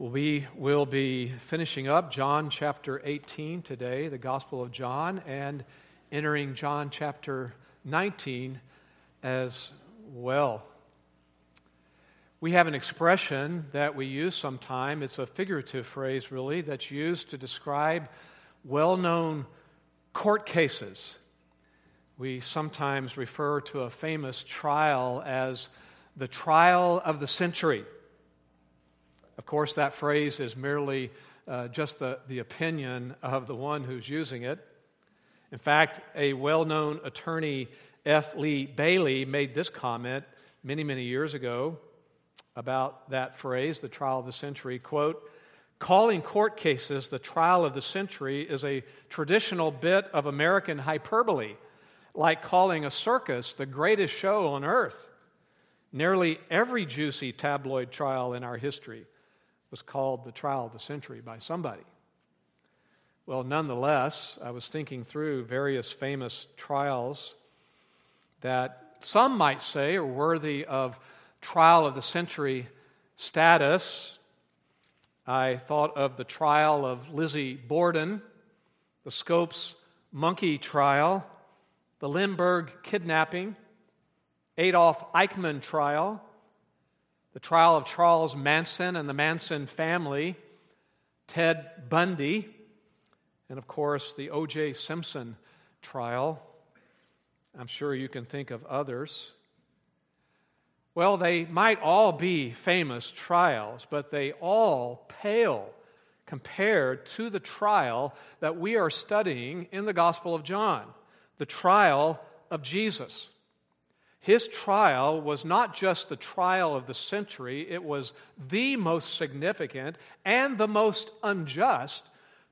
We will be finishing up John chapter 18 today, the Gospel of John, and entering John chapter 19 as well. We have an expression that we use sometime. It's a figurative phrase, really, that's used to describe well known court cases. We sometimes refer to a famous trial as the trial of the century. Of course, that phrase is merely uh, just the, the opinion of the one who's using it. In fact, a well known attorney, F. Lee Bailey, made this comment many, many years ago about that phrase, the trial of the century. Quote, calling court cases the trial of the century is a traditional bit of American hyperbole, like calling a circus the greatest show on earth. Nearly every juicy tabloid trial in our history was called the trial of the century by somebody. Well, nonetheless, I was thinking through various famous trials that some might say are worthy of trial of the century status. I thought of the trial of Lizzie Borden, the Scopes monkey trial, the Lindbergh kidnapping, Adolf Eichmann trial, the trial of Charles Manson and the Manson family, Ted Bundy, and of course the O.J. Simpson trial. I'm sure you can think of others. Well, they might all be famous trials, but they all pale compared to the trial that we are studying in the Gospel of John, the trial of Jesus. His trial was not just the trial of the century, it was the most significant and the most unjust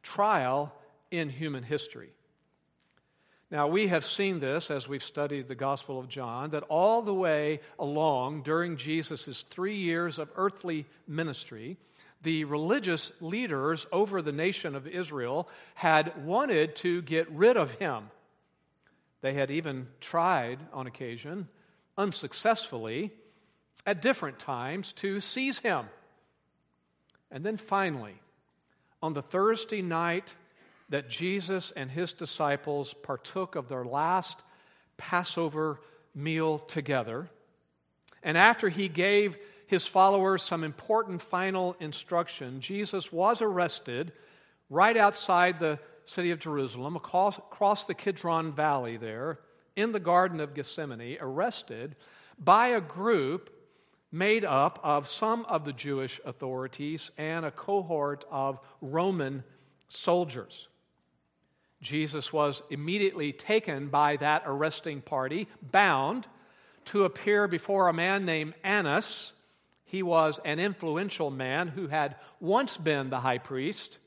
trial in human history. Now, we have seen this as we've studied the Gospel of John, that all the way along during Jesus' three years of earthly ministry, the religious leaders over the nation of Israel had wanted to get rid of him. They had even tried on occasion unsuccessfully at different times to seize him. And then finally, on the Thursday night that Jesus and his disciples partook of their last Passover meal together, and after he gave his followers some important final instruction, Jesus was arrested right outside the city of Jerusalem, across, the Kidron Valley there, in the Garden of Gethsemane, arrested by a group made up of some of the Jewish authorities and a cohort of Roman soldiers. Jesus was immediately taken by that arresting party, bound, to appear before a man named Annas. He was an influential man who had once been the high priest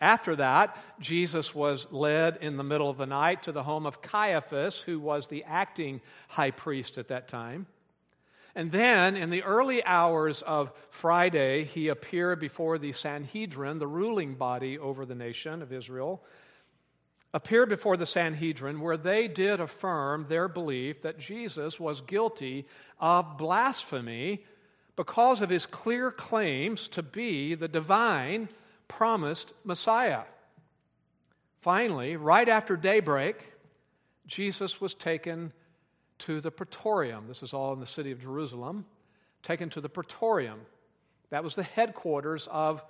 after that, Jesus was led in the middle of the night to the home of Caiaphas, who was the acting high priest at that time. And then, in the early hours of Friday, he appeared before the Sanhedrin, the ruling body over the nation of Israel, appeared before the Sanhedrin, where they did affirm their belief that Jesus was guilty of blasphemy because of his clear claims to be the divine promised Messiah. Finally, right after daybreak, Jesus was taken to the praetorium. This is all in the city of Jerusalem. Taken to the praetorium. That was the headquarters of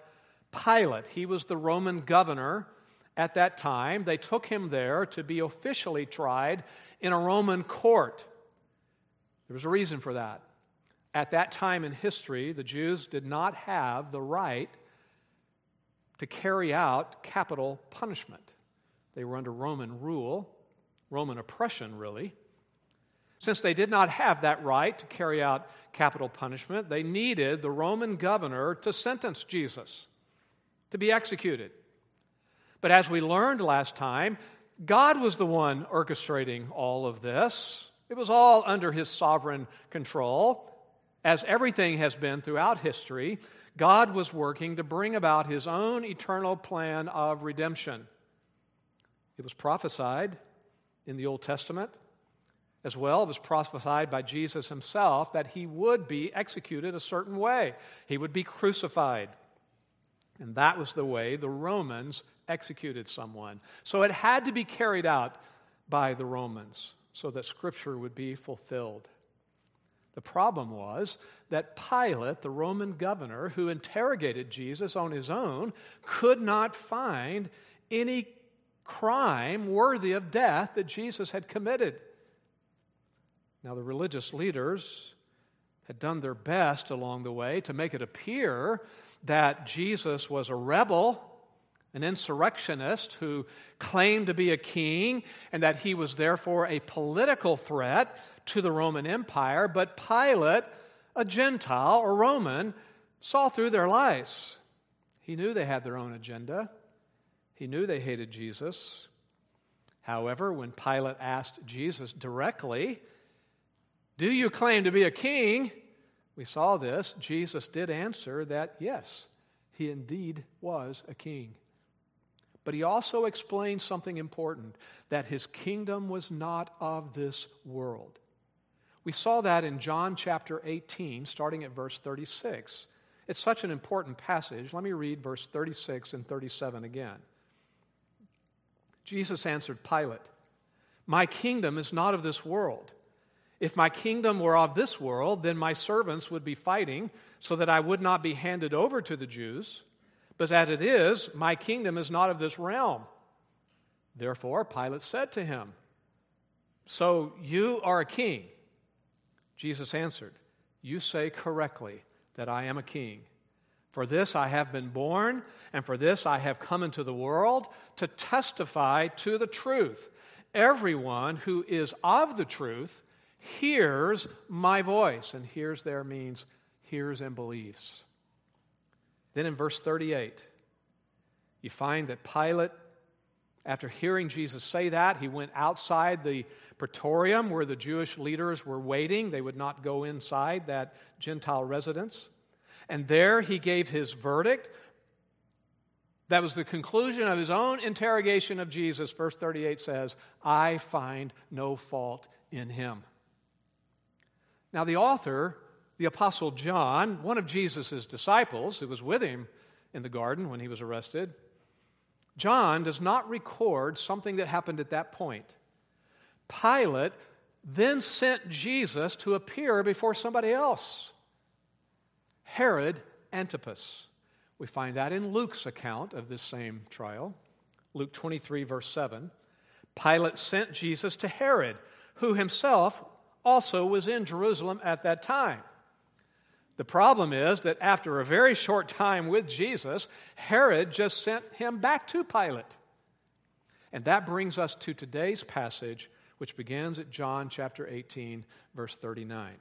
Pilate. He was the Roman governor at that time. They took him there to be officially tried in a Roman court. There was a reason for that. At that time in history, the Jews did not have the right to carry out capital punishment. They were under Roman rule, Roman oppression, really. Since they did not have that right to carry out capital punishment, they needed the Roman governor to sentence Jesus to be executed. But as we learned last time, God was the one orchestrating all of this. It was all under his sovereign control, as everything has been throughout history. God was working to bring about his own eternal plan of redemption. It was prophesied in the Old Testament. As well, it was prophesied by Jesus himself that he would be executed a certain way. He would be crucified. And that was the way the Romans executed someone. So it had to be carried out by the Romans so that Scripture would be fulfilled. The problem was that Pilate, the Roman governor who interrogated Jesus on his own, could not find any crime worthy of death that Jesus had committed. Now, the religious leaders had done their best along the way to make it appear that Jesus was a rebel, an insurrectionist who claimed to be a king, and that he was therefore a political threat to the Roman Empire. But Pilate, a Gentile or Roman, saw through their lies. He knew they had their own agenda, he knew they hated Jesus. However, when Pilate asked Jesus directly, Do you claim to be a king? We saw this. Jesus did answer that yes, he indeed was a king. But he also explained something important that his kingdom was not of this world. We saw that in John chapter 18, starting at verse 36. It's such an important passage. Let me read verse 36 and 37 again. Jesus answered Pilate, My kingdom is not of this world. If my kingdom were of this world, then my servants would be fighting so that I would not be handed over to the Jews. But as it is, my kingdom is not of this realm. Therefore, Pilate said to him, So you are a king? Jesus answered, You say correctly that I am a king. For this I have been born, and for this I have come into the world to testify to the truth. Everyone who is of the truth hears my voice. And hears there means hears and believes. Then in verse 38, you find that Pilate, after hearing Jesus say that, he went outside the praetorium where the Jewish leaders were waiting. They would not go inside that Gentile residence. And there he gave his verdict. That was the conclusion of his own interrogation of Jesus. Verse 38 says, I find no fault in him. Now, the author, the Apostle John, one of Jesus' disciples who was with him in the garden when he was arrested, John does not record something that happened at that point. Pilate then sent Jesus to appear before somebody else Herod Antipas. We find that in Luke's account of this same trial. Luke 23, verse 7. Pilate sent Jesus to Herod, who himself also was in Jerusalem at that time. The problem is that after a very short time with Jesus, Herod just sent him back to Pilate. And that brings us to today's passage, which begins at John chapter 18, verse 39.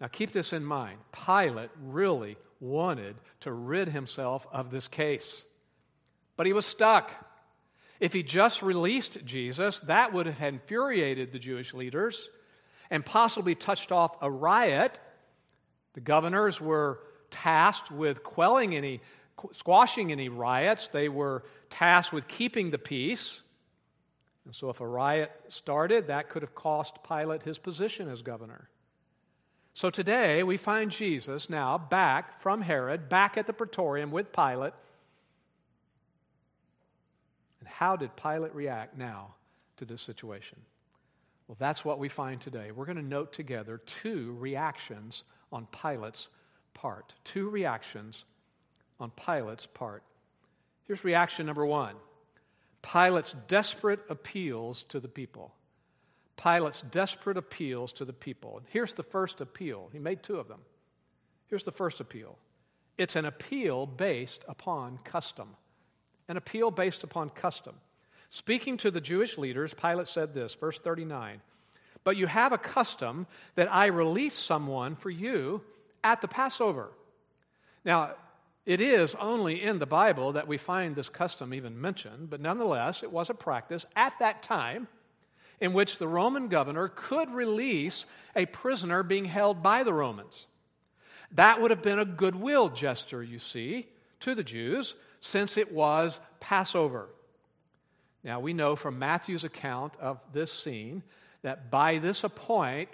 Now keep this in mind. Pilate really wanted to rid himself of this case, but he was stuck. If he just released Jesus, that would have infuriated the Jewish leaders and possibly touched off a riot. The governors were tasked with quelling any, squashing any riots. They were tasked with keeping the peace. And so, if a riot started, that could have cost Pilate his position as governor. So today, we find Jesus now back from Herod, back at the praetorium with Pilate. And how did Pilate react now to this situation? Well, that's what we find today. We're going to note together two reactions on Pilate's part. Two reactions on Pilate's part. Here's reaction number one Pilate's desperate appeals to the people. Pilate's desperate appeals to the people. Here's the first appeal. He made two of them. Here's the first appeal it's an appeal based upon custom. An appeal based upon custom. Speaking to the Jewish leaders, Pilate said this, verse 39 But you have a custom that I release someone for you at the Passover. Now, it is only in the Bible that we find this custom even mentioned, but nonetheless, it was a practice at that time in which the Roman governor could release a prisoner being held by the Romans. That would have been a goodwill gesture, you see, to the Jews, since it was Passover. Now, we know from Matthew's account of this scene that by this point,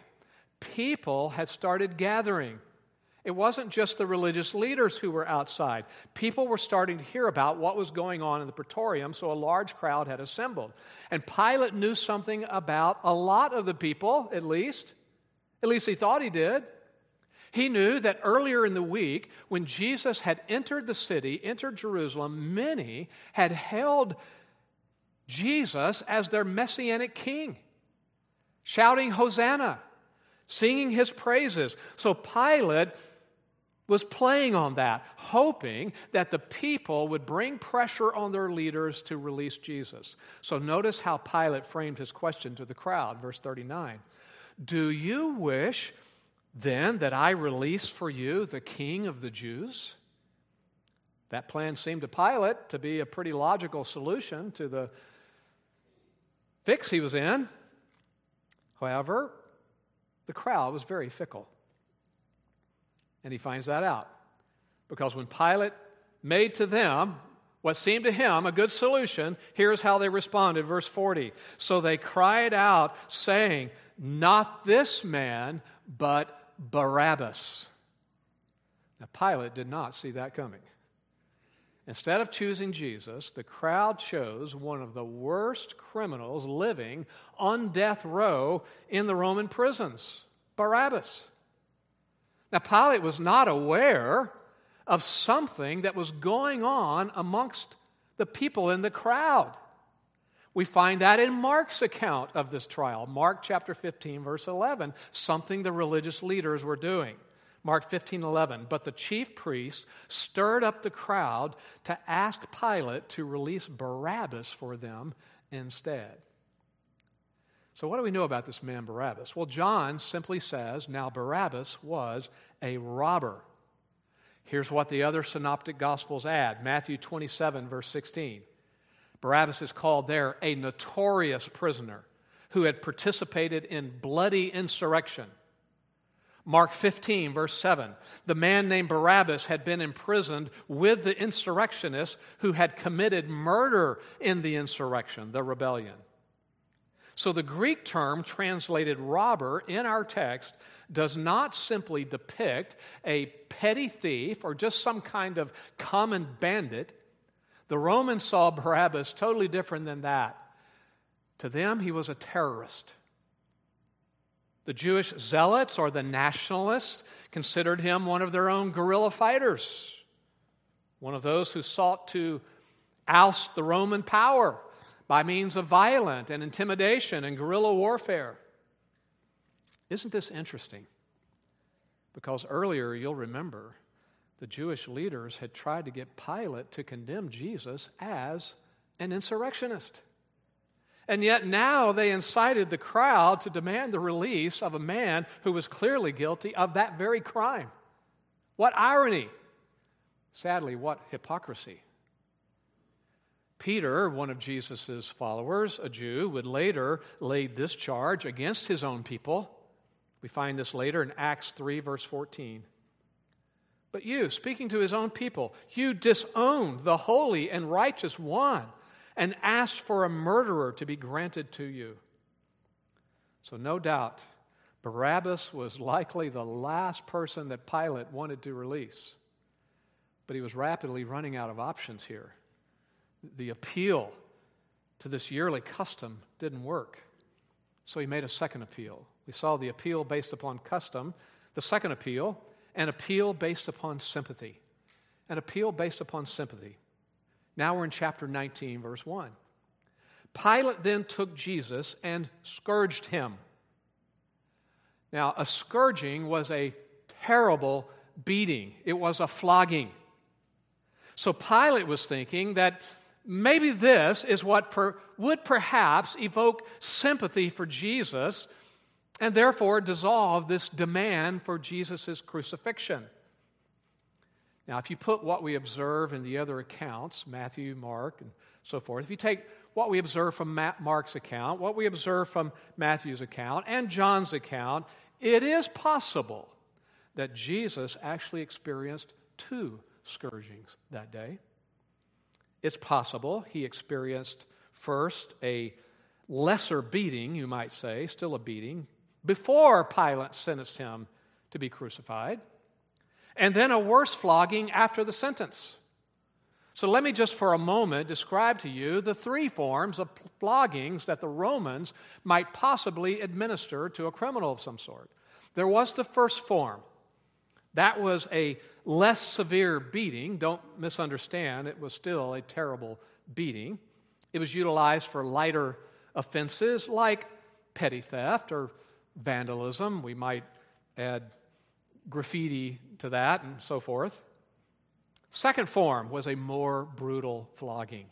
people had started gathering It wasn't just the religious leaders who were outside. People were starting to hear about what was going on in the praetorium, so a large crowd had assembled. And Pilate knew something about a lot of the people, at least. At least he thought he did. He knew that earlier in the week, when Jesus had entered the city, entered Jerusalem, many had held Jesus as their messianic king, shouting, Hosanna, singing his praises. So Pilate was playing on that, hoping that the people would bring pressure on their leaders to release Jesus. So notice how Pilate framed his question to the crowd, verse 39. Do you wish then that I release for you the king of the Jews? That plan seemed to Pilate to be a pretty logical solution to the fix he was in. However, the crowd was very fickle. And he finds that out. Because when Pilate made to them what seemed to him a good solution, here's how they responded. Verse 40. So they cried out, saying, Not this man, but Barabbas. Now, Pilate did not see that coming. Instead of choosing Jesus, the crowd chose one of the worst criminals living on death row in the Roman prisons Barabbas. Now, Pilate was not aware of something that was going on amongst the people in the crowd. We find that in Mark's account of this trial. Mark chapter 15, verse 11, something the religious leaders were doing. Mark 15, 11. But the chief priests stirred up the crowd to ask Pilate to release Barabbas for them instead. So, what do we know about this man Barabbas? Well, John simply says, now Barabbas was a robber. Here's what the other synoptic gospels add Matthew 27, verse 16. Barabbas is called there a notorious prisoner who had participated in bloody insurrection. Mark 15, verse 7. The man named Barabbas had been imprisoned with the insurrectionists who had committed murder in the insurrection, the rebellion. So the Greek term translated robber in our text does not simply depict a petty thief or just some kind of common bandit. The Romans saw Barabbas totally different than that. To them, he was a terrorist. The Jewish zealots or the nationalists considered him one of their own guerrilla fighters, one of those who sought to oust the Roman power by means of violent and intimidation and guerrilla warfare. Isn't this interesting? Because earlier, you'll remember, the Jewish leaders had tried to get Pilate to condemn Jesus as an insurrectionist. And yet now they incited the crowd to demand the release of a man who was clearly guilty of that very crime. What irony! Sadly, what hypocrisy. Peter, one of Jesus' followers, a Jew, would later lay this charge against his own people. We find this later in Acts 3, verse 14. But you, speaking to his own people, you disowned the holy and righteous one and asked for a murderer to be granted to you. So, no doubt, Barabbas was likely the last person that Pilate wanted to release. But he was rapidly running out of options here. The appeal to this yearly custom didn't work. So he made a second appeal. We saw the appeal based upon custom. The second appeal an appeal based upon sympathy. An appeal based upon sympathy. Now we're in chapter 19, verse 1. Pilate then took Jesus and scourged him. Now, a scourging was a terrible beating, it was a flogging. So Pilate was thinking that maybe this is what per, would perhaps evoke sympathy for Jesus and therefore dissolve this demand for Jesus' crucifixion. Now, if you put what we observe in the other accounts, Matthew, Mark, and so forth, if you take what we observe from Mark's account, what we observe from Matthew's account, and John's account, it is possible that Jesus actually experienced two scourgings that day. It's possible he experienced first a lesser beating, you might say, still a beating, before Pilate sentenced him to be crucified. and then a worse flogging after the sentence. So let me just for a moment describe to you the three forms of floggings that the Romans might possibly administer to a criminal of some sort. There was the first form. That was a less severe beating. Don't misunderstand, it was still a terrible beating. It was utilized for lighter offenses like petty theft or vandalism. We might add graffiti to that and so forth. Second form was a more brutal flogging.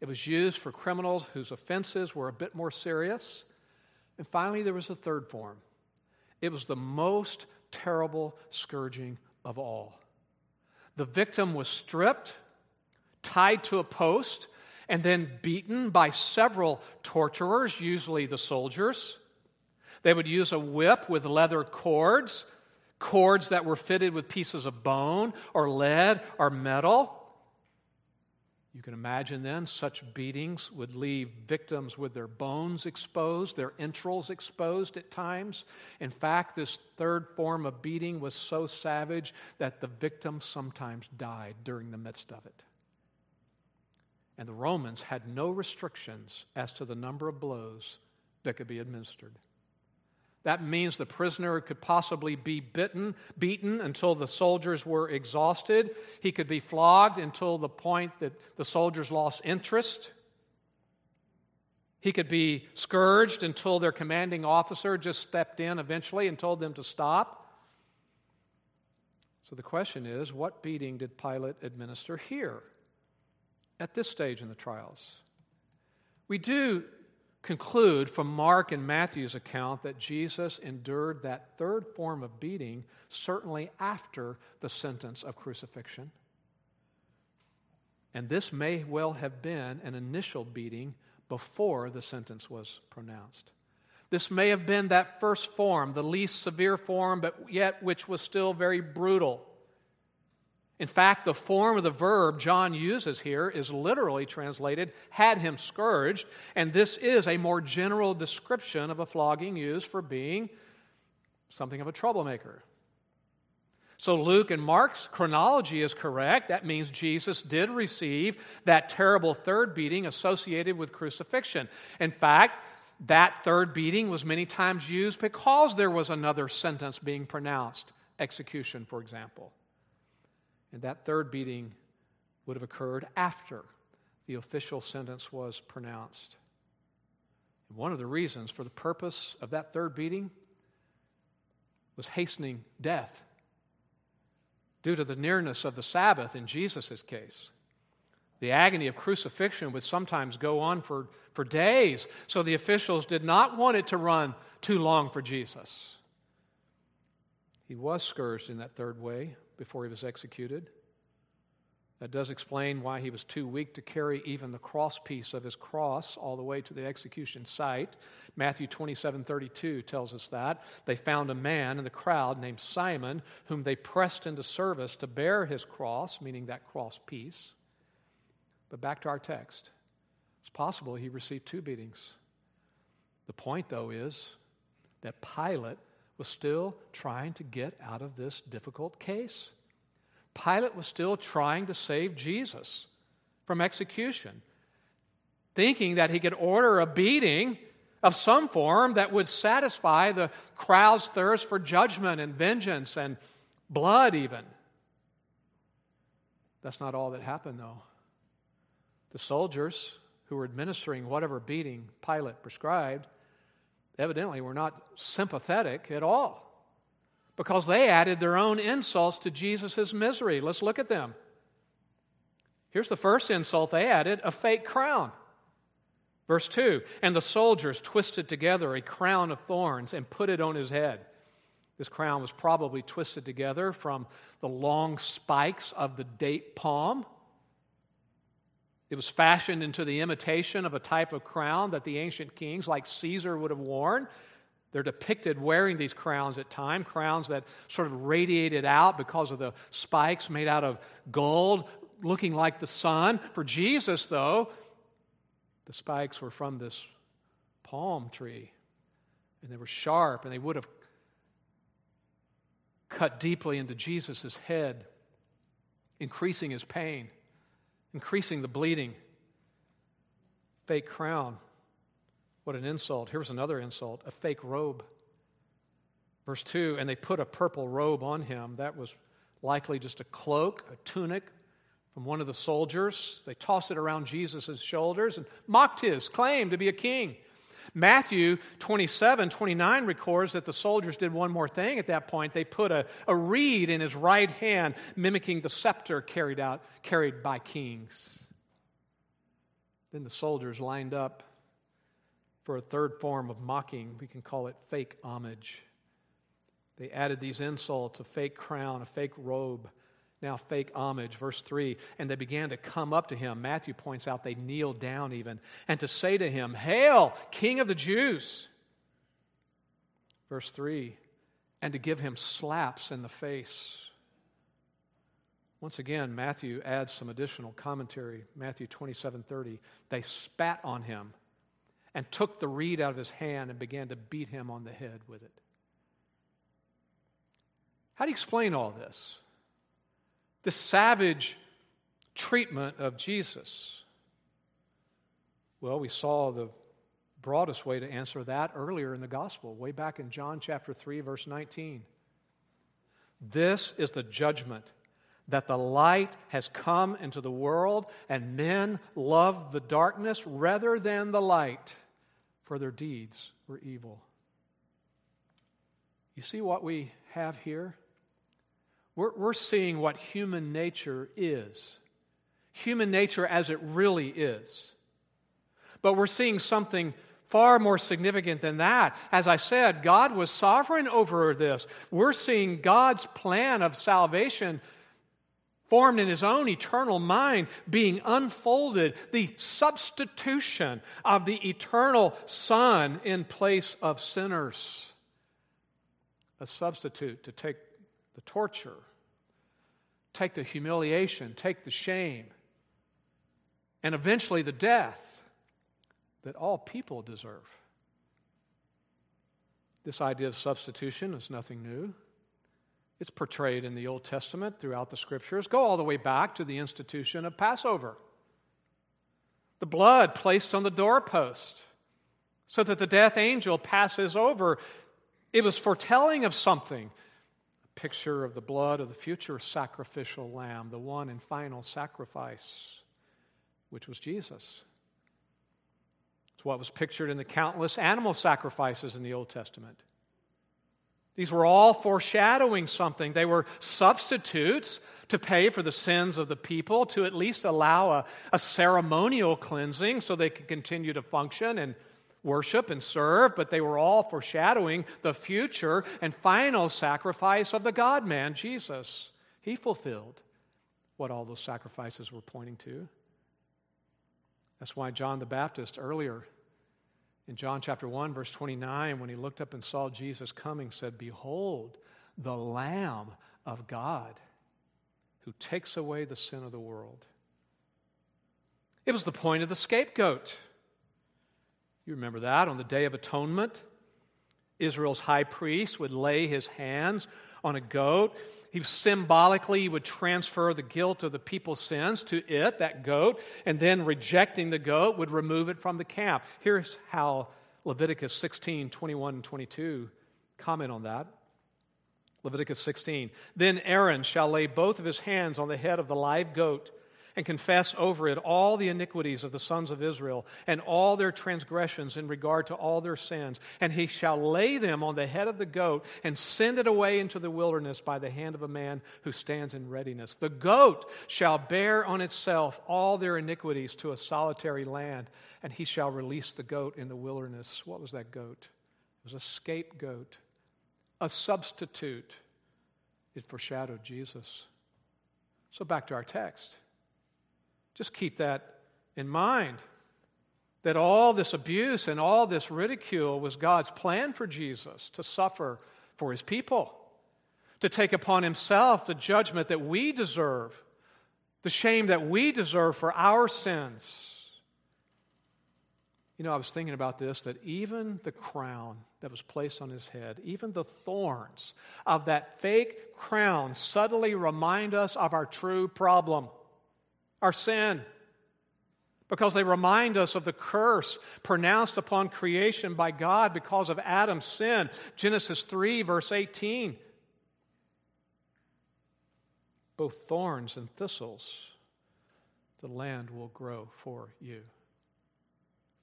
It was used for criminals whose offenses were a bit more serious. And finally, there was a third form. It was the most terrible scourging of all. The victim was stripped, tied to a post, and then beaten by several torturers, usually the soldiers. They would use a whip with leather cords cords that were fitted with pieces of bone or lead or metal. You can imagine then such beatings would leave victims with their bones exposed, their entrails exposed at times. In fact, this third form of beating was so savage that the victim sometimes died during the midst of it. And the Romans had no restrictions as to the number of blows that could be administered. That means the prisoner could possibly be bitten, beaten until the soldiers were exhausted. He could be flogged until the point that the soldiers lost interest. He could be scourged until their commanding officer just stepped in eventually and told them to stop. So the question is what beating did Pilate administer here at this stage in the trials? We do conclude from Mark and Matthew's account that Jesus endured that third form of beating certainly after the sentence of crucifixion. And this may well have been an initial beating before the sentence was pronounced. This may have been that first form, the least severe form, but yet which was still very brutal. In fact, the form of the verb John uses here is literally translated, had him scourged, and this is a more general description of a flogging used for being something of a troublemaker. So, Luke and Mark's chronology is correct. That means Jesus did receive that terrible third beating associated with crucifixion. In fact, that third beating was many times used because there was another sentence being pronounced execution, for example. And that third beating would have occurred after the official sentence was pronounced. And one of the reasons for the purpose of that third beating was hastening death due to the nearness of the Sabbath in Jesus' case. The agony of crucifixion would sometimes go on for, for days, so the officials did not want it to run too long for Jesus. He was scourged in that third way, before he was executed. That does explain why he was too weak to carry even the cross piece of his cross all the way to the execution site. Matthew 27 32 tells us that. They found a man in the crowd named Simon, whom they pressed into service to bear his cross, meaning that cross piece. But back to our text. It's possible he received two beatings. The point, though, is that Pilate was still trying to get out of this difficult case. Pilate was still trying to save Jesus from execution, thinking that he could order a beating of some form that would satisfy the crowd's thirst for judgment and vengeance and blood, even. That's not all that happened, though. The soldiers who were administering whatever beating Pilate prescribed evidently were not sympathetic at all because they added their own insults to Jesus' misery. Let's look at them. Here's the first insult they added a fake crown. Verse 2 And the soldiers twisted together a crown of thorns and put it on his head. This crown was probably twisted together from the long spikes of the date palm it was fashioned into the imitation of a type of crown that the ancient kings, like Caesar, would have worn. They're depicted wearing these crowns at times, crowns that sort of radiated out because of the spikes made out of gold, looking like the sun. For Jesus, though, the spikes were from this palm tree, and they were sharp, and they would have cut deeply into Jesus' head, increasing his pain, increasing the bleeding. Fake crown. What an insult. Here's another insult a fake robe. Verse 2 And they put a purple robe on him. That was likely just a cloak, a tunic from one of the soldiers. They tossed it around Jesus' shoulders and mocked his claim to be a king. Matthew 27, 29 records that the soldiers did one more thing at that point. They put a, a reed in his right hand, mimicking the scepter carried out, carried by kings. Then the soldiers lined up for a third form of mocking. We can call it fake homage. They added these insults a fake crown, a fake robe, now fake homage. Verse 3 And they began to come up to him. Matthew points out they kneeled down even, and to say to him, Hail, King of the Jews! Verse 3 And to give him slaps in the face. Once again, Matthew adds some additional commentary. Matthew 27 30. They spat on him and took the reed out of his hand and began to beat him on the head with it. How do you explain all this? The savage treatment of Jesus. Well, we saw the broadest way to answer that earlier in the gospel, way back in John chapter 3, verse 19. This is the judgment that the light has come into the world, and men love the darkness rather than the light, for their deeds were evil. You see what we have here? We're, we're seeing what human nature is, human nature as it really is. But we're seeing something far more significant than that. As I said, God was sovereign over this. We're seeing God's plan of salvation formed in his own eternal mind being unfolded, the substitution of the eternal Son in place of sinners. A substitute to take the torture, take the humiliation, take the shame, and eventually the death that all people deserve. This idea of substitution is nothing new. It's portrayed in the Old Testament throughout the scriptures. Go all the way back to the institution of Passover. The blood placed on the doorpost so that the death angel passes over. It was foretelling of something picture of the blood of the future sacrificial lamb, the one and final sacrifice, which was Jesus. It's what was pictured in the countless animal sacrifices in the Old Testament. These were all foreshadowing something. They were substitutes to pay for the sins of the people, to at least allow a, a ceremonial cleansing so they could continue to function and worship and serve, but they were all foreshadowing the future and final sacrifice of the God man, Jesus. He fulfilled what all those sacrifices were pointing to. That's why John the Baptist earlier in John chapter 1, verse 29, when he looked up and saw Jesus coming, said, Behold, the Lamb of God who takes away the sin of the world. It was the point of the scapegoat. You remember that on the Day of Atonement? Israel's high priest would lay his hands on a goat. He symbolically would transfer the guilt of the people's sins to it, that goat, and then rejecting the goat would remove it from the camp. Here's how Leviticus 16, 21, and 22 comment on that. Leviticus 16. Then Aaron shall lay both of his hands on the head of the live goat and confess over it all the iniquities of the sons of Israel and all their transgressions in regard to all their sins. And he shall lay them on the head of the goat and send it away into the wilderness by the hand of a man who stands in readiness. The goat shall bear on itself all their iniquities to a solitary land, and he shall release the goat in the wilderness. What was that goat? It was a scapegoat, a substitute. It foreshadowed Jesus. So back to our text. Just keep that in mind. That all this abuse and all this ridicule was God's plan for Jesus to suffer for his people, to take upon himself the judgment that we deserve, the shame that we deserve for our sins. You know, I was thinking about this that even the crown that was placed on his head, even the thorns of that fake crown subtly remind us of our true problem, our sin. Because they remind us of the curse pronounced upon creation by God because of Adam's sin. Genesis 3, verse 18. Both thorns and thistles the land will grow for you.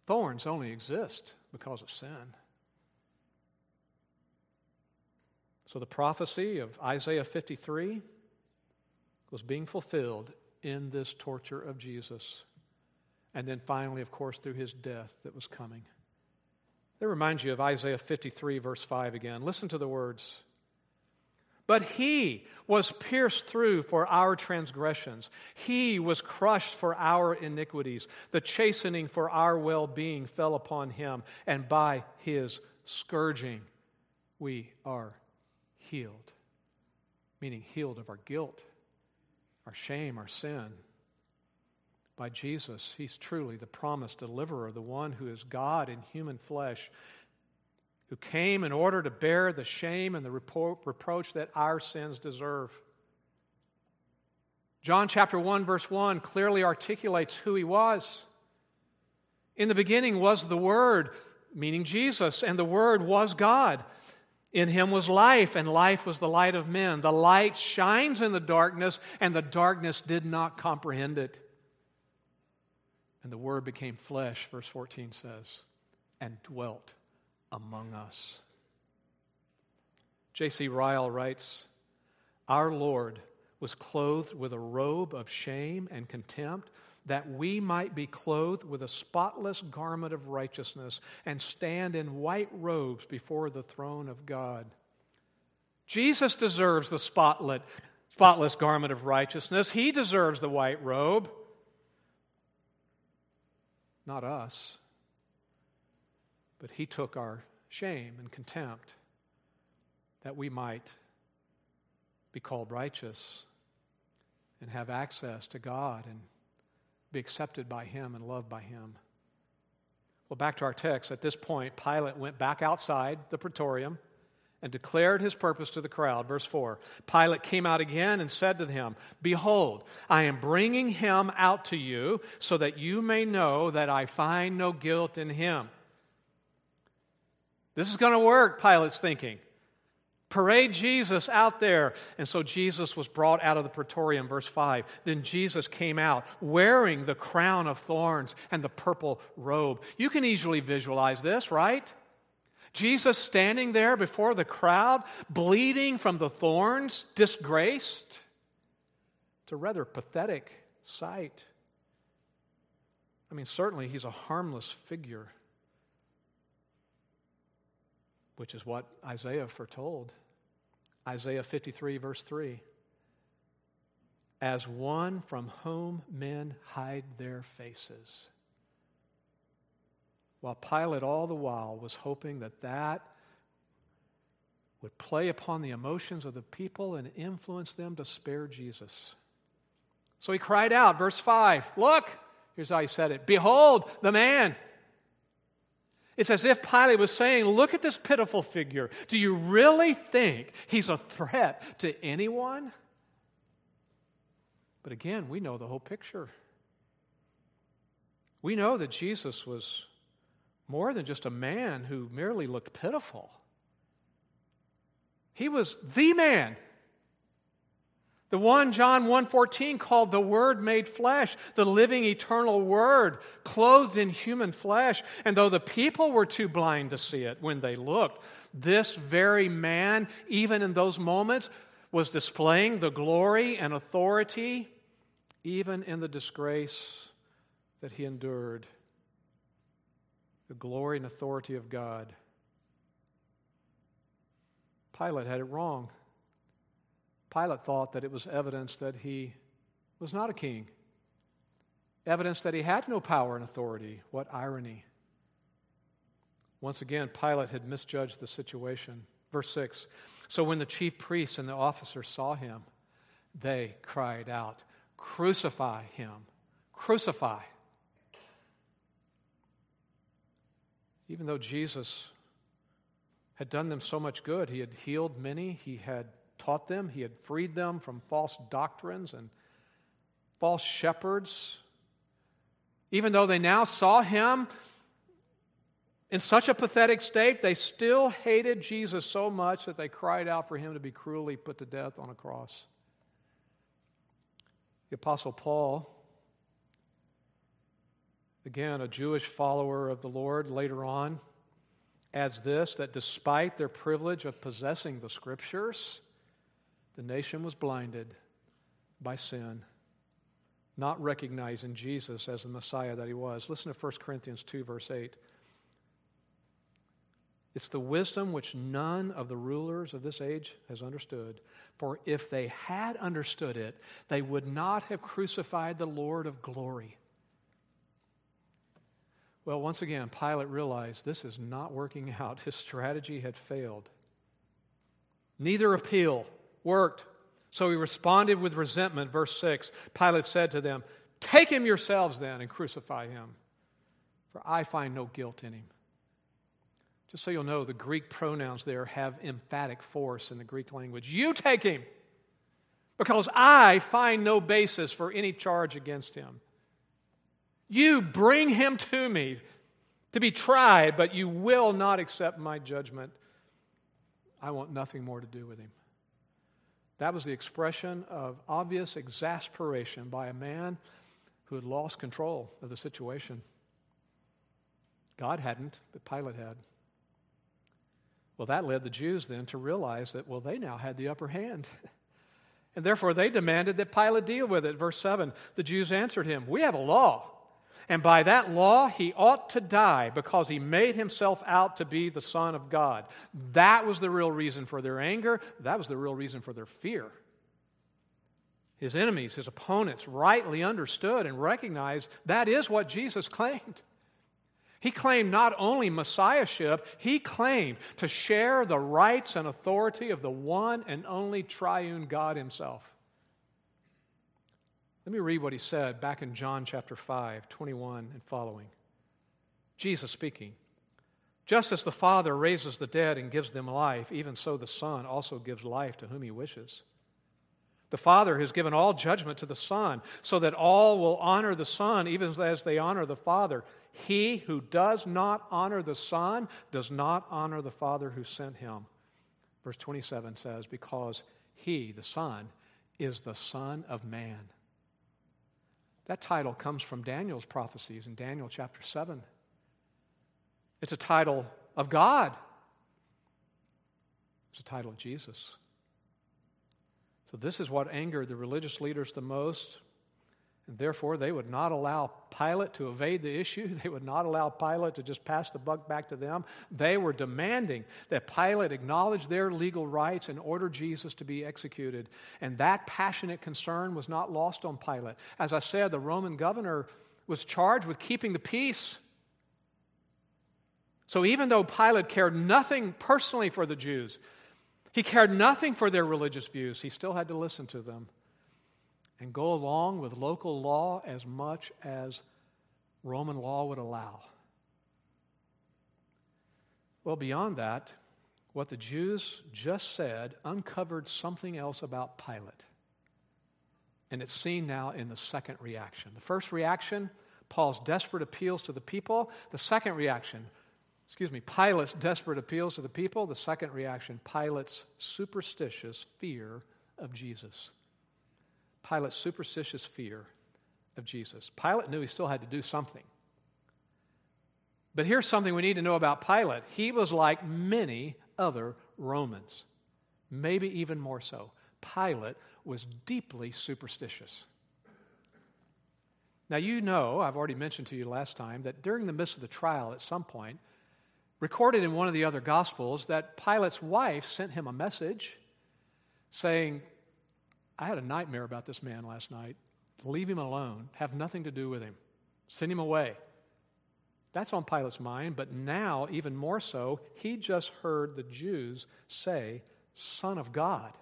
Thorns only exist because of sin. So the prophecy of Isaiah 53 was being fulfilled in this torture of Jesus. And then finally, of course, through his death that was coming. That reminds you of Isaiah 53, verse 5 again. Listen to the words. But he was pierced through for our transgressions. He was crushed for our iniquities. The chastening for our well being fell upon him, and by his scourging we are healed. Meaning, healed of our guilt, our shame, our sin. By Jesus, he's truly the promised deliverer, the one who is God in human flesh who came in order to bear the shame and the repro- reproach that our sins deserve. John chapter 1, verse 1 clearly articulates who he was. In the beginning was the Word, meaning Jesus, and the Word was God. In him was life, and life was the light of men. The light shines in the darkness, and the darkness did not comprehend it. And the Word became flesh, verse 14 says, and dwelt among us. J.C. Ryle writes Our Lord was clothed with a robe of shame and contempt that we might be clothed with a spotless garment of righteousness and stand in white robes before the throne of God. Jesus deserves the spotless, garment of righteousness. He deserves the white robe, not us. But he took our shame and contempt that we might be called righteous and have access to God and be accepted by Him and loved by Him. Well, back to our text. At this point, Pilate went back outside the praetorium and declared his purpose to the crowd. Verse 4 Pilate came out again and said to him, Behold, I am bringing him out to you so that you may know that I find no guilt in him. This is going to work, Pilate's thinking. Parade Jesus out there. And so Jesus was brought out of the praetorium, verse 5. Then Jesus came out wearing the crown of thorns and the purple robe. You can easily visualize this, right? Jesus standing there before the crowd, bleeding from the thorns, disgraced. It's a rather pathetic sight. I mean, certainly he's a harmless figure which is what Isaiah foretold. Isaiah 53, verse 3. As one from whom men hide their faces. While Pilate, all the while, was hoping that that would play upon the emotions of the people and influence them to spare Jesus. So he cried out, verse 5 Look, here's how he said it Behold, the man. It's as if Pilate was saying, Look at this pitiful figure. Do you really think he's a threat to anyone? But again, we know the whole picture. We know that Jesus was more than just a man who merely looked pitiful. He was the man the one John 1:14 called the word made flesh, the living eternal word clothed in human flesh. And though the people were too blind to see it when they looked, this very man even in those moments was displaying the glory and authority even in the disgrace that he endured. The glory and authority of God. Pilate had it wrong. Pilate thought that it was evidence that he was not a king, evidence that he had no power and authority. What irony. Once again, Pilate had misjudged the situation. Verse 6 So when the chief priests and the officers saw him, they cried out, Crucify him! Crucify! Even though Jesus had done them so much good, he had healed many, he had taught them, he had freed them from false doctrines and false shepherds. Even though they now saw him in such a pathetic state, they still hated Jesus so much that they cried out for him to be cruelly put to death on a cross. The Apostle Paul, again, a Jewish follower of the Lord, later on adds this that despite their privilege of possessing the Scriptures, the nation was blinded by sin, not recognizing Jesus as the Messiah that he was. Listen to 1 Corinthians 2, verse 8. It's the wisdom which none of the rulers of this age has understood. For if they had understood it, they would not have crucified the Lord of glory. Well, once again, Pilate realized this is not working out. His strategy had failed. Neither appeal worked. So he responded with resentment. Verse 6 Pilate said to them, Take him yourselves then and crucify him, for I find no guilt in him. Just so you'll know, the Greek pronouns there have emphatic force in the Greek language. You take him, because I find no basis for any charge against him. You bring him to me to be tried, but you will not accept my judgment. I want nothing more to do with him. That was the expression of obvious exasperation by a man who had lost control of the situation. God hadn't, but Pilate had. Well, that led the Jews then to realize that, well, they now had the upper hand. And therefore, they demanded that Pilate deal with it. Verse 7 the Jews answered him, We have a law. And by that law, he ought to die because he made himself out to be the Son of God. That was the real reason for their anger. That was the real reason for their fear. His enemies, his opponents, rightly understood and recognized that is what Jesus claimed. He claimed not only messiahship, he claimed to share the rights and authority of the one and only triune God himself. Let me read what he said back in John chapter 5, 21 and following. Jesus speaking. Just as the Father raises the dead and gives them life, even so the Son also gives life to whom he wishes. The Father has given all judgment to the Son, so that all will honor the Son even as they honor the Father. He who does not honor the Son does not honor the Father who sent him. Verse 27 says, Because he, the Son, is the Son of Man. That title comes from Daniel's prophecies in Daniel chapter 7. It's a title of God, it's a title of Jesus. So, this is what angered the religious leaders the most. Therefore, they would not allow Pilate to evade the issue. They would not allow Pilate to just pass the buck back to them. They were demanding that Pilate acknowledge their legal rights and order Jesus to be executed. And that passionate concern was not lost on Pilate. As I said, the Roman governor was charged with keeping the peace. So even though Pilate cared nothing personally for the Jews, he cared nothing for their religious views. He still had to listen to them and go along with local law as much as Roman law would allow. Well, beyond that, what the Jews just said uncovered something else about Pilate. And it's seen now in the second reaction. The first reaction, Paul's desperate appeals to the people. The second reaction, excuse me, Pilate's desperate appeals to the people. The second reaction, Pilate's superstitious fear of Jesus. Pilate's superstitious fear of Jesus. Pilate knew he still had to do something. But here's something we need to know about Pilate. He was like many other Romans, maybe even more so. Pilate was deeply superstitious. Now, you know, I've already mentioned to you last time, that during the midst of the trial, at some point, recorded in one of the other Gospels that Pilate's wife sent him a message saying, I had a nightmare about this man last night. Leave him alone, have nothing to do with him, send him away. That's on Pilate's mind, but now, even more so, he just heard the Jews say, Son of God.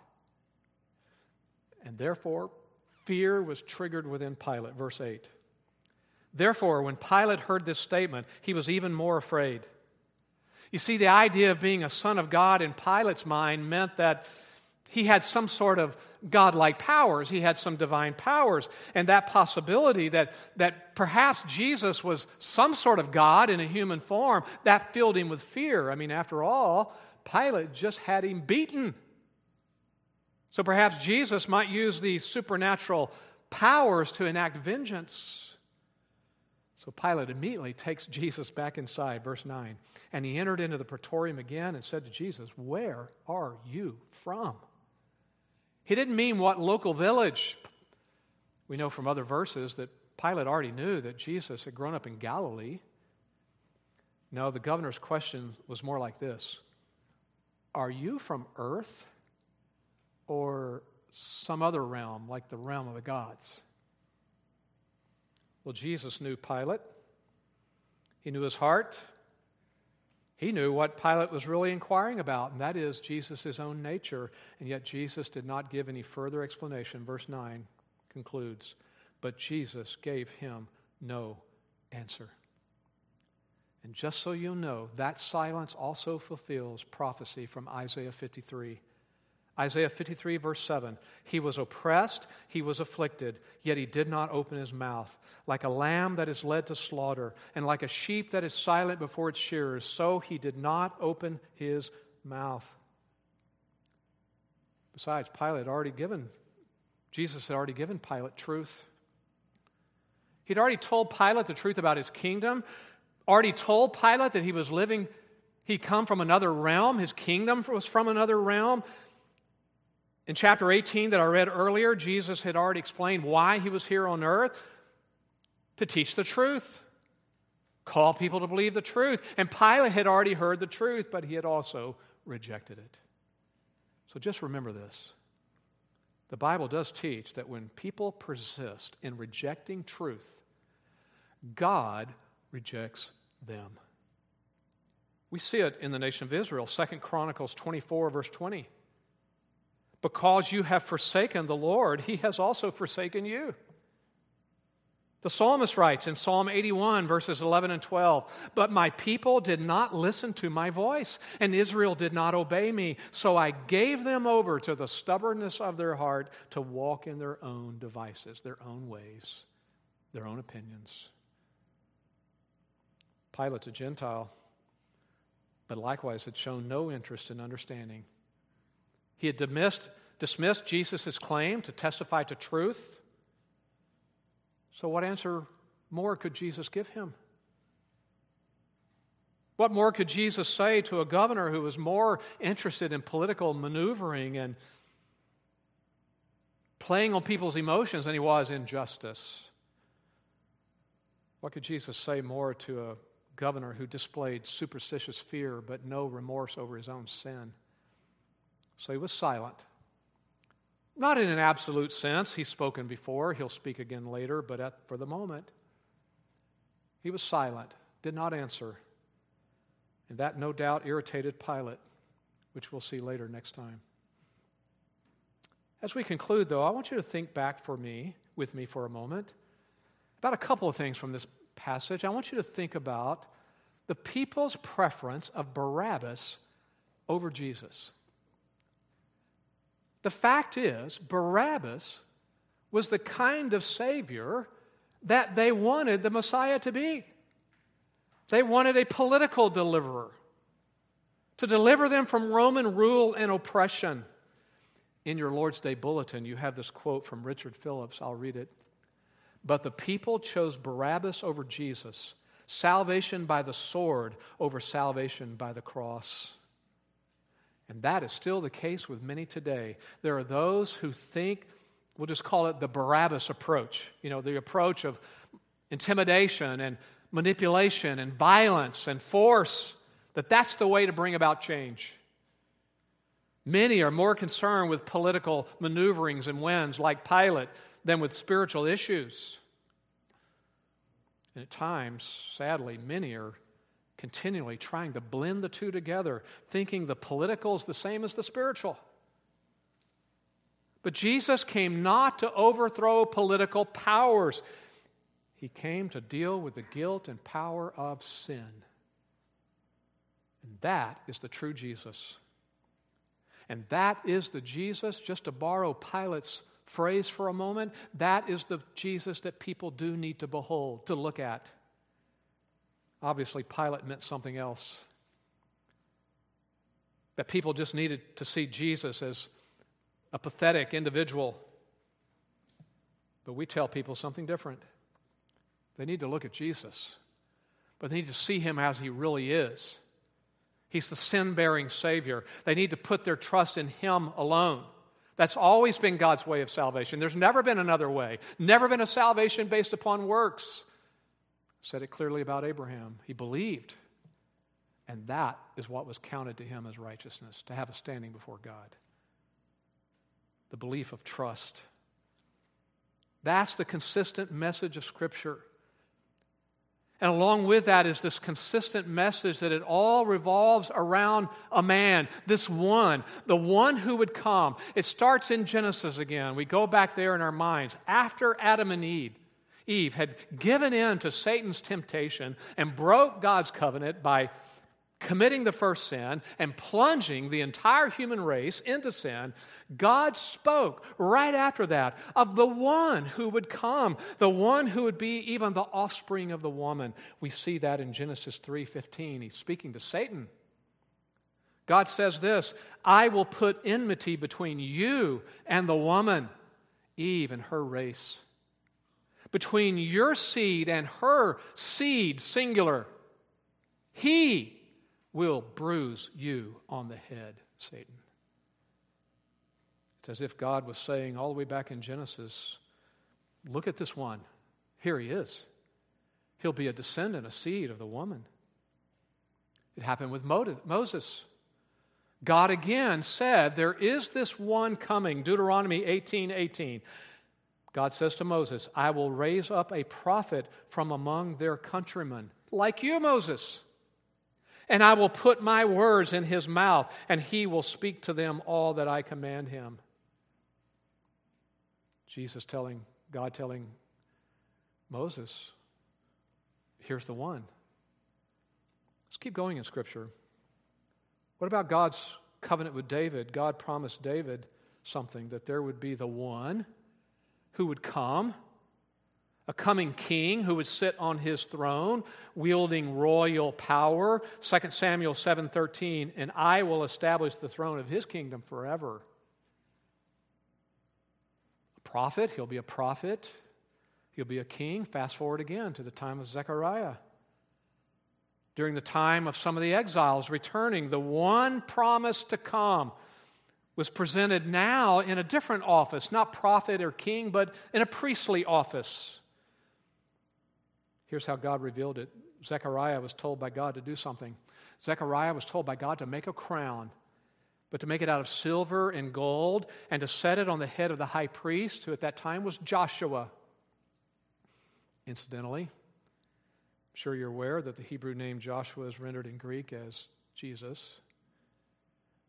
And therefore, fear was triggered within Pilate. Verse 8. Therefore, when Pilate heard this statement, he was even more afraid. You see, the idea of being a son of God in Pilate's mind meant that he had some sort of godlike powers. He had some divine powers. And that possibility that, that perhaps Jesus was some sort of God in a human form, that filled him with fear. I mean, after all, Pilate just had him beaten. So perhaps Jesus might use these supernatural powers to enact vengeance. So Pilate immediately takes Jesus back inside, verse 9. And he entered into the praetorium again and said to Jesus, Where are you from? He didn't mean what local village. We know from other verses that Pilate already knew that Jesus had grown up in Galilee. No, the governor's question was more like this Are you from earth or some other realm, like the realm of the gods? Well, Jesus knew Pilate, he knew his heart. He knew what Pilate was really inquiring about, and that is Jesus' own nature. And yet Jesus did not give any further explanation. Verse 9 concludes But Jesus gave him no answer. And just so you know, that silence also fulfills prophecy from Isaiah 53. Isaiah 53, verse 7 He was oppressed, he was afflicted, yet he did not open his mouth. Like a lamb that is led to slaughter, and like a sheep that is silent before its shearers, so he did not open his mouth. Besides, Pilate had already given, Jesus had already given Pilate truth. He'd already told Pilate the truth about his kingdom, already told Pilate that he was living, he'd come from another realm, his kingdom was from another realm. In chapter 18 that I read earlier, Jesus had already explained why he was here on earth to teach the truth, call people to believe the truth. And Pilate had already heard the truth, but he had also rejected it. So just remember this. The Bible does teach that when people persist in rejecting truth, God rejects them. We see it in the nation of Israel, Second Chronicles 24, verse 20. Because you have forsaken the Lord, he has also forsaken you. The psalmist writes in Psalm 81, verses 11 and 12 But my people did not listen to my voice, and Israel did not obey me. So I gave them over to the stubbornness of their heart to walk in their own devices, their own ways, their own opinions. Pilate's a Gentile, but likewise had shown no interest in understanding he had dismissed, dismissed Jesus' claim to testify to truth. So, what answer more could Jesus give him? What more could Jesus say to a governor who was more interested in political maneuvering and playing on people's emotions than he was in justice? What could Jesus say more to a governor who displayed superstitious fear but no remorse over his own sin? So he was silent. Not in an absolute sense. He's spoken before, he'll speak again later, but at, for the moment, he was silent, did not answer. And that no doubt irritated Pilate, which we'll see later next time. As we conclude, though, I want you to think back for me, with me for a moment, about a couple of things from this passage. I want you to think about the people's preference of Barabbas over Jesus. The fact is, Barabbas was the kind of Savior that they wanted the Messiah to be. They wanted a political deliverer to deliver them from Roman rule and oppression. In your Lord's Day bulletin, you have this quote from Richard Phillips. I'll read it. But the people chose Barabbas over Jesus, salvation by the sword over salvation by the cross. And that is still the case with many today. There are those who think, we'll just call it the Barabbas approach, you know, the approach of intimidation and manipulation and violence and force, that that's the way to bring about change. Many are more concerned with political maneuverings and wins, like Pilate, than with spiritual issues. And at times, sadly, many are continually trying to blend the two together, thinking the political is the same as the spiritual. But Jesus came not to overthrow political powers, He came to deal with the guilt and power of sin. And that is the true Jesus. And that is the Jesus, just to borrow Pilate's phrase for a moment, that is the Jesus that people do need to behold, to look at. Obviously, Pilate meant something else. That people just needed to see Jesus as a pathetic individual. But we tell people something different. They need to look at Jesus, but they need to see him as he really is. He's the sin bearing Savior. They need to put their trust in him alone. That's always been God's way of salvation. There's never been another way, never been a salvation based upon works. Said it clearly about Abraham. He believed, and that is what was counted to him as righteousness, to have a standing before God. The belief of trust. That's the consistent message of Scripture. And along with that is this consistent message that it all revolves around a man, this one, the one who would come. It starts in Genesis again. We go back there in our minds. After Adam and Eve, Eve had given in to Satan's temptation and broke God's covenant by committing the first sin and plunging the entire human race into sin, God spoke right after that of the one who would come, the one who would be even the offspring of the woman. We see that in Genesis 3:15. He's speaking to Satan. God says this, I will put enmity between you and the woman, Eve and her race. Between your seed and her seed, singular. He will bruise you on the head, Satan. It's as if God was saying all the way back in Genesis look at this one. Here he is. He'll be a descendant, a seed of the woman. It happened with Moses. God again said, There is this one coming, Deuteronomy 18 18. God says to Moses, I will raise up a prophet from among their countrymen, like you, Moses. And I will put my words in his mouth, and he will speak to them all that I command him. Jesus telling, God telling Moses, here's the one. Let's keep going in Scripture. What about God's covenant with David? God promised David something that there would be the one who would come. A coming king who would sit on his throne wielding royal power. 2 samuel 7.13 and i will establish the throne of his kingdom forever. A prophet he'll be a prophet. He'll be a king. Fast forward again to the time of zechariah. During the time of some of the exiles returning the one promise to come was presented now in a different office not prophet or king but in a priestly office Here's how God revealed it Zechariah was told by God to do something. Zechariah was told by God to make a crown, but to make it out of silver and gold and to set it on the head of the high priest, who at that time was Joshua. Incidentally, I'm sure you're aware that the Hebrew name Joshua is rendered in Greek as Jesus.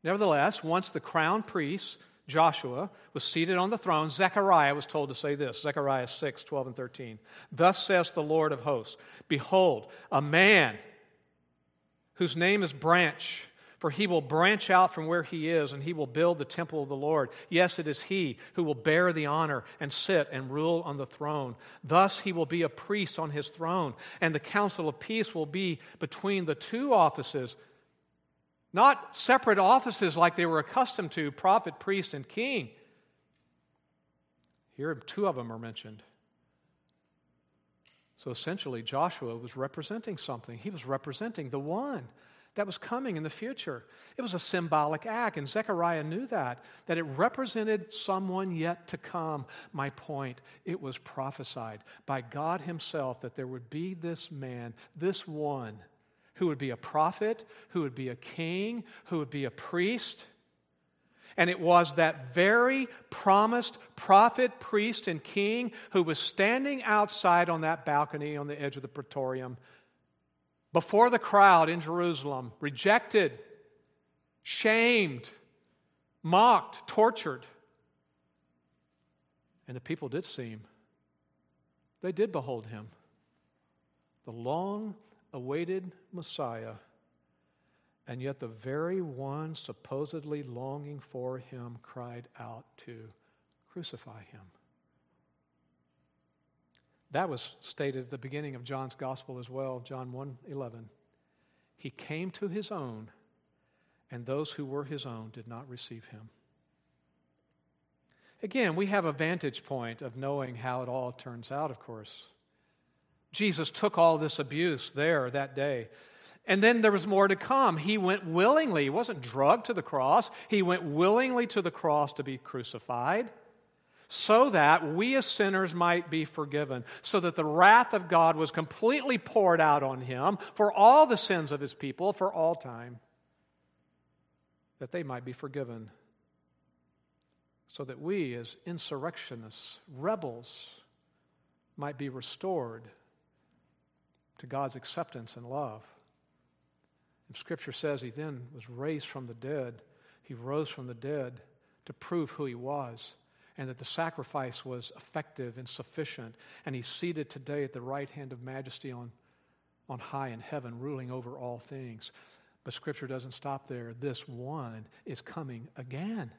Nevertheless, once the crown priest, Joshua was seated on the throne, Zechariah was told to say this Zechariah 6, 12, and 13. Thus says the Lord of hosts Behold, a man whose name is Branch, for he will branch out from where he is, and he will build the temple of the Lord. Yes, it is he who will bear the honor and sit and rule on the throne. Thus he will be a priest on his throne, and the counsel of peace will be between the two offices not separate offices like they were accustomed to prophet, priest, and king. Here, two of them are mentioned. So essentially, Joshua was representing something. He was representing the one that was coming in the future. It was a symbolic act, and Zechariah knew that, that it represented someone yet to come. My point, it was prophesied by God Himself that there would be this man, this one who would be a prophet, who would be a king, who would be a priest. And it was that very promised prophet, priest, and king who was standing outside on that balcony on the edge of the praetorium before the crowd in Jerusalem, rejected, shamed, mocked, tortured. And the people did see him. They did behold him. The long awaited Messiah And yet, the very one supposedly longing for him cried out to crucify him. That was stated at the beginning of John's gospel as well, John 1 11. He came to his own, and those who were his own did not receive him. Again, we have a vantage point of knowing how it all turns out, of course. Jesus took all this abuse there that day. And then there was more to come. He went willingly. He wasn't drugged to the cross. He went willingly to the cross to be crucified so that we as sinners might be forgiven, so that the wrath of God was completely poured out on him for all the sins of his people for all time, that they might be forgiven, so that we as insurrectionists, rebels, might be restored to God's acceptance and love. And Scripture says he then was raised from the dead. He rose from the dead to prove who he was and that the sacrifice was effective and sufficient. And he's seated today at the right hand of majesty on, on high in heaven, ruling over all things. But Scripture doesn't stop there. This one is coming again.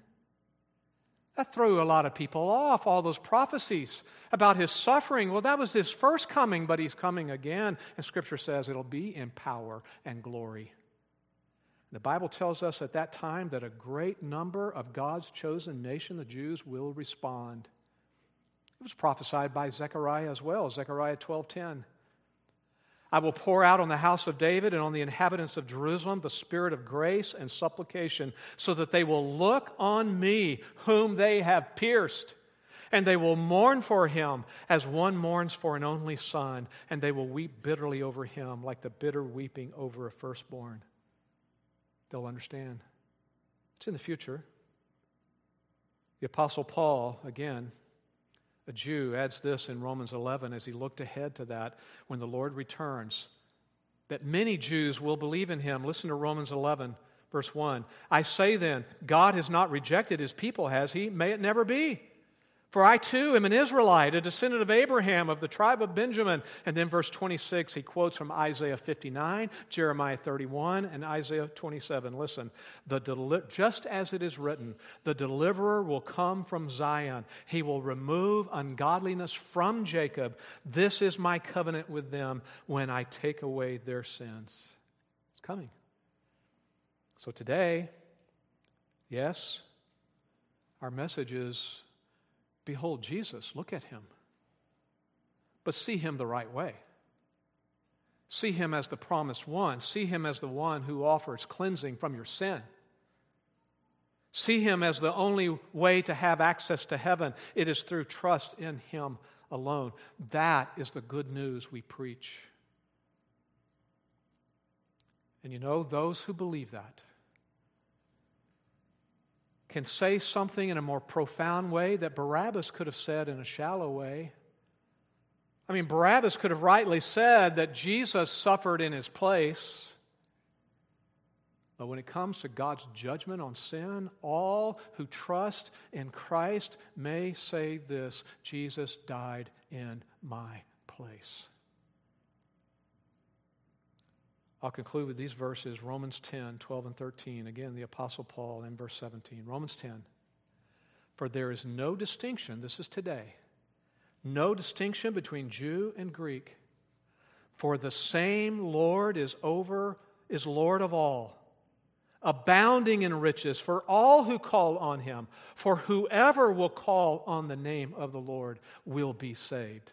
That threw a lot of people off, all those prophecies about his suffering. Well, that was his first coming, but he's coming again. And Scripture says it'll be in power and glory. The Bible tells us at that time that a great number of God's chosen nation, the Jews, will respond. It was prophesied by Zechariah as well, Zechariah 12:10. I will pour out on the house of David and on the inhabitants of Jerusalem the spirit of grace and supplication, so that they will look on me, whom they have pierced, and they will mourn for him as one mourns for an only son, and they will weep bitterly over him like the bitter weeping over a firstborn they'll understand. It's in the future. The Apostle Paul, again, a Jew, adds this in Romans 11 as he looked ahead to that when the Lord returns that many Jews will believe in him. Listen to Romans 11, verse 1. I say then, God has not rejected his people, has he? May it never be. For I too am an Israelite, a descendant of Abraham, of the tribe of Benjamin. And then verse 26, he quotes from Isaiah 59, Jeremiah 31, and Isaiah 27. Listen, the deli- just as it is written, the deliverer will come from Zion. He will remove ungodliness from Jacob. This is my covenant with them when I take away their sins. It's coming. So today, yes, our message is Behold Jesus, look at him. But see him the right way. See him as the promised one. See him as the one who offers cleansing from your sin. See him as the only way to have access to heaven. It is through trust in him alone. That is the good news we preach. And you know, those who believe that, can say something in a more profound way that Barabbas could have said in a shallow way. I mean, Barabbas could have rightly said that Jesus suffered in his place. But when it comes to God's judgment on sin, all who trust in Christ may say this Jesus died in my place. I'll conclude with these verses Romans 10, 12, and 13. Again, the Apostle Paul in verse 17. Romans 10. For there is no distinction, this is today, no distinction between Jew and Greek. For the same Lord is over, is Lord of all, abounding in riches for all who call on him. For whoever will call on the name of the Lord will be saved.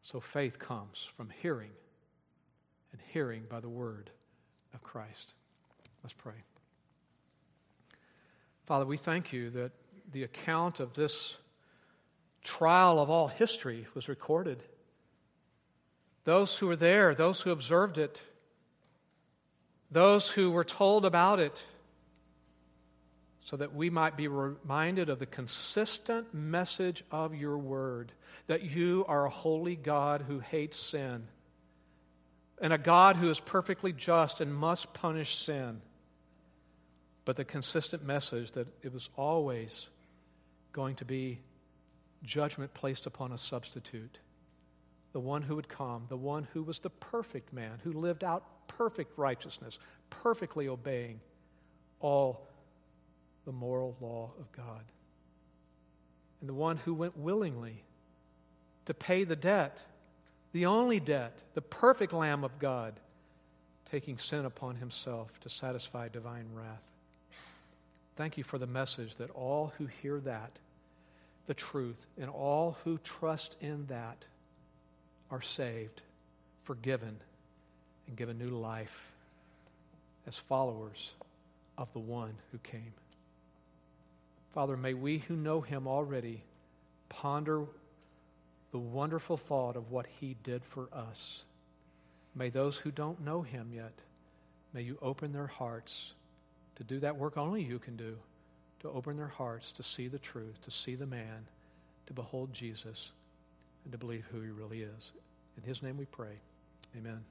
So faith comes from hearing and hearing by the word of Christ. Let's pray. Father, we thank you that the account of this trial of all history was recorded. Those who were there, those who observed it, those who were told about it, so that we might be reminded of the consistent message of your word that you are a holy God who hates sin and a God who is perfectly just and must punish sin. But the consistent message that it was always going to be judgment placed upon a substitute, the one who would come, the one who was the perfect man, who lived out perfect righteousness, perfectly obeying all the moral law of God. And the one who went willingly to pay the debt, the only debt, the perfect Lamb of God, taking sin upon himself to satisfy divine wrath. Thank you for the message that all who hear that, the truth, and all who trust in that are saved, forgiven, and given new life as followers of the one who came. Father, may we who know him already ponder the wonderful thought of what he did for us. May those who don't know him yet, may you open their hearts to do that work only you can do, to open their hearts to see the truth, to see the man, to behold Jesus, and to believe who he really is. In his name we pray. Amen.